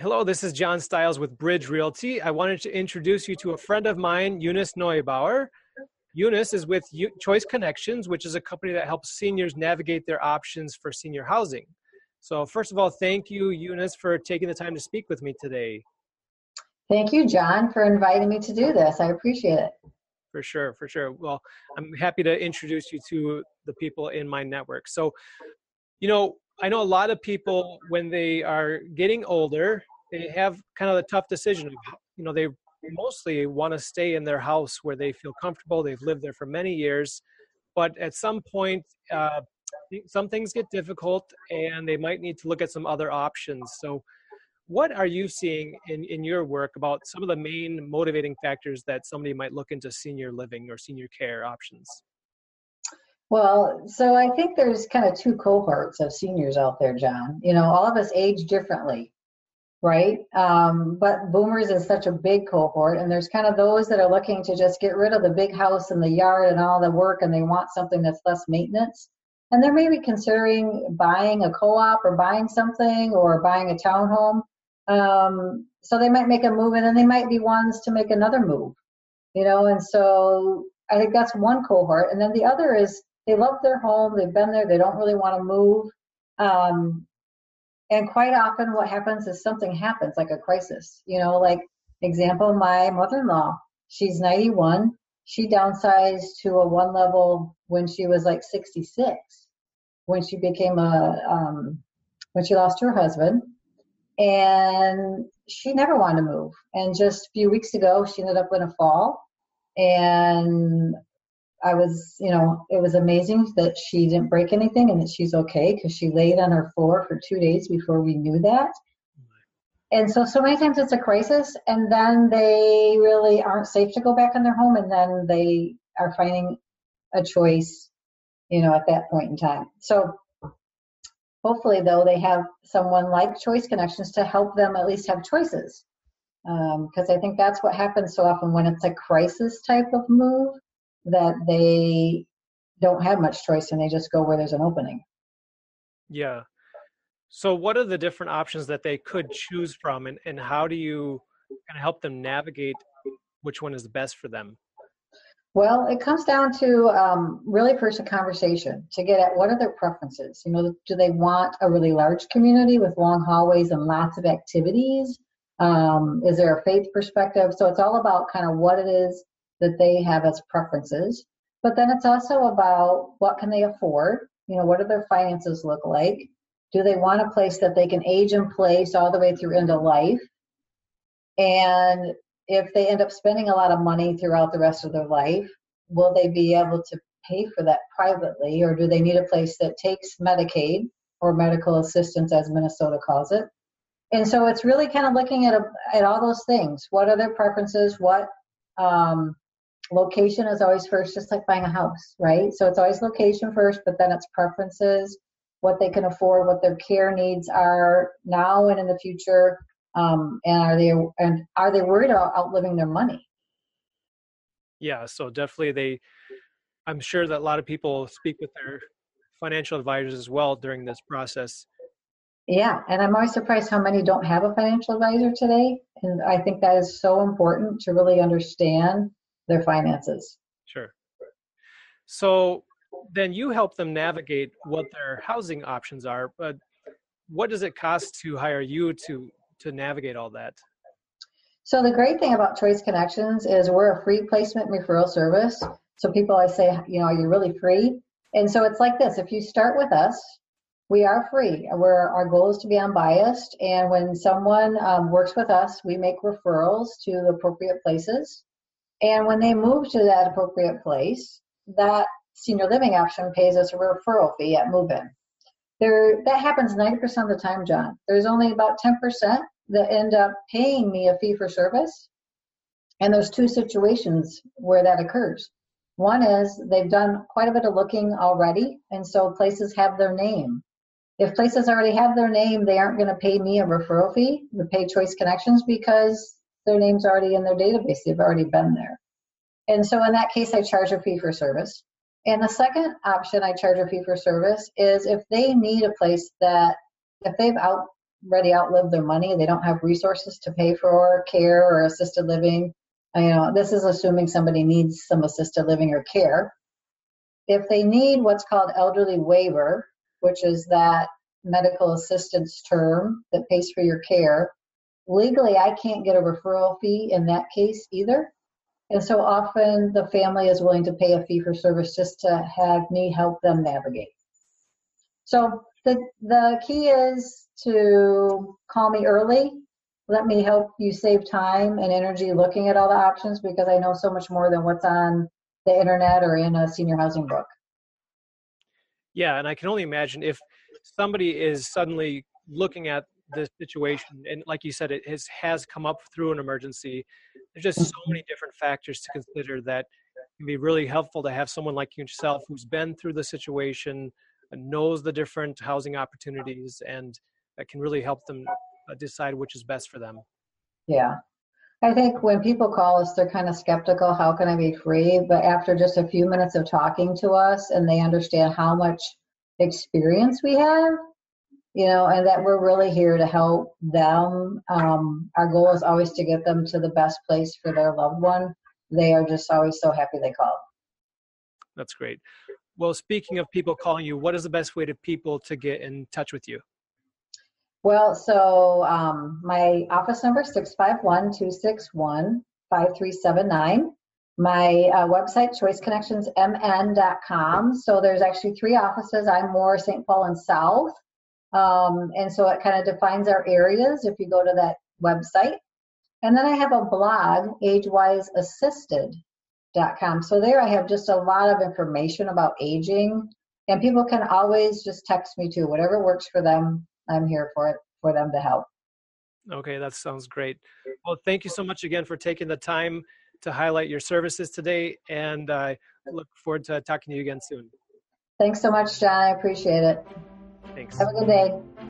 Hello, this is John Stiles with Bridge Realty. I wanted to introduce you to a friend of mine, Eunice Neubauer. Eunice is with Choice Connections, which is a company that helps seniors navigate their options for senior housing. So, first of all, thank you, Eunice, for taking the time to speak with me today. Thank you, John, for inviting me to do this. I appreciate it. For sure, for sure. Well, I'm happy to introduce you to the people in my network. So, you know, I know a lot of people when they are getting older, they have kind of the tough decision you know, they mostly want to stay in their house where they feel comfortable. They've lived there for many years, but at some point, uh, some things get difficult, and they might need to look at some other options. So, what are you seeing in, in your work about some of the main motivating factors that somebody might look into senior living or senior care options? Well, so I think there's kind of two cohorts of seniors out there, John. You know, all of us age differently, right? Um, but boomers is such a big cohort, and there's kind of those that are looking to just get rid of the big house and the yard and all the work, and they want something that's less maintenance. And they're maybe considering buying a co op or buying something or buying a townhome. Um, so they might make a move, and then they might be ones to make another move, you know, and so I think that's one cohort. And then the other is they love their home, they've been there, they don't really want to move. Um, and quite often, what happens is something happens, like a crisis. You know, like example, my mother-in-law, she's 91. She downsized to a one level when she was like 66. When she became a, um, when she lost her husband, and she never wanted to move. And just a few weeks ago, she ended up in a fall, and I was, you know, it was amazing that she didn't break anything and that she's okay because she laid on her floor for two days before we knew that. And so, so many times it's a crisis, and then they really aren't safe to go back in their home, and then they are finding a choice, you know, at that point in time. So, hopefully, though, they have someone like Choice Connections to help them at least have choices. Because um, I think that's what happens so often when it's a crisis type of move that they don't have much choice and they just go where there's an opening. Yeah. So, what are the different options that they could choose from, and, and how do you kind of help them navigate which one is the best for them? Well, it comes down to um, really first a conversation to get at what are their preferences. You know, do they want a really large community with long hallways and lots of activities? Um, is there a faith perspective? So it's all about kind of what it is that they have as preferences. But then it's also about what can they afford? You know, what do their finances look like? Do they want a place that they can age in place all the way through into life? And if they end up spending a lot of money throughout the rest of their life, will they be able to pay for that privately, or do they need a place that takes Medicaid or medical assistance, as Minnesota calls it? And so it's really kind of looking at a, at all those things. What are their preferences? What um, location is always first, just like buying a house, right? So it's always location first, but then it's preferences, what they can afford, what their care needs are now and in the future, um, and are they and are they worried about outliving their money? Yeah, so definitely they. I'm sure that a lot of people speak with their financial advisors as well during this process. Yeah, and I'm always surprised how many don't have a financial advisor today. And I think that is so important to really understand their finances. Sure. So then you help them navigate what their housing options are, but what does it cost to hire you to to navigate all that? So the great thing about Choice Connections is we're a free placement referral service. So people I say, you know, are you're really free. And so it's like this, if you start with us, we are free. Where our goal is to be unbiased. And when someone um, works with us, we make referrals to the appropriate places. And when they move to that appropriate place, that senior living option pays us a referral fee at move in. There, that happens 90% of the time, John. There's only about 10% that end up paying me a fee for service. And there's two situations where that occurs. One is they've done quite a bit of looking already, and so places have their name. If places already have their name, they aren't going to pay me a referral fee, the pay choice connections, because their name's already in their database. They've already been there. And so in that case, I charge a fee for service. And the second option I charge a fee for service is if they need a place that, if they've out, already outlived their money. They don't have resources to pay for care or assisted living. You know, this is assuming somebody needs some assisted living or care. If they need what's called elderly waiver, which is that medical assistance term that pays for your care, legally I can't get a referral fee in that case either. And so often the family is willing to pay a fee for service just to have me help them navigate. So the, the key is to call me early. Let me help you save time and energy looking at all the options because I know so much more than what's on the internet or in a senior housing book. Yeah, and I can only imagine if somebody is suddenly looking at this situation and like you said it has has come up through an emergency there's just so many different factors to consider that can be really helpful to have someone like yourself who's been through the situation knows the different housing opportunities and that can really help them uh, decide which is best for them yeah I think when people call us, they're kind of skeptical. How can I be free? But after just a few minutes of talking to us and they understand how much experience we have, you know, and that we're really here to help them. Um, our goal is always to get them to the best place for their loved one. They are just always so happy they called. That's great. Well, speaking of people calling you, what is the best way to people to get in touch with you? Well, so um, my office number is 651 261 5379. My uh, website, choiceconnectionsmn.com. So there's actually three offices. I'm more St. Paul and South. Um, and so it kind of defines our areas if you go to that website. And then I have a blog, agewiseassisted.com. So there I have just a lot of information about aging. And people can always just text me too, whatever works for them. I'm here for it for them to help. Okay, that sounds great. Well, thank you so much again for taking the time to highlight your services today, and I look forward to talking to you again soon. Thanks so much, John. I appreciate it. Thanks. Have a good day.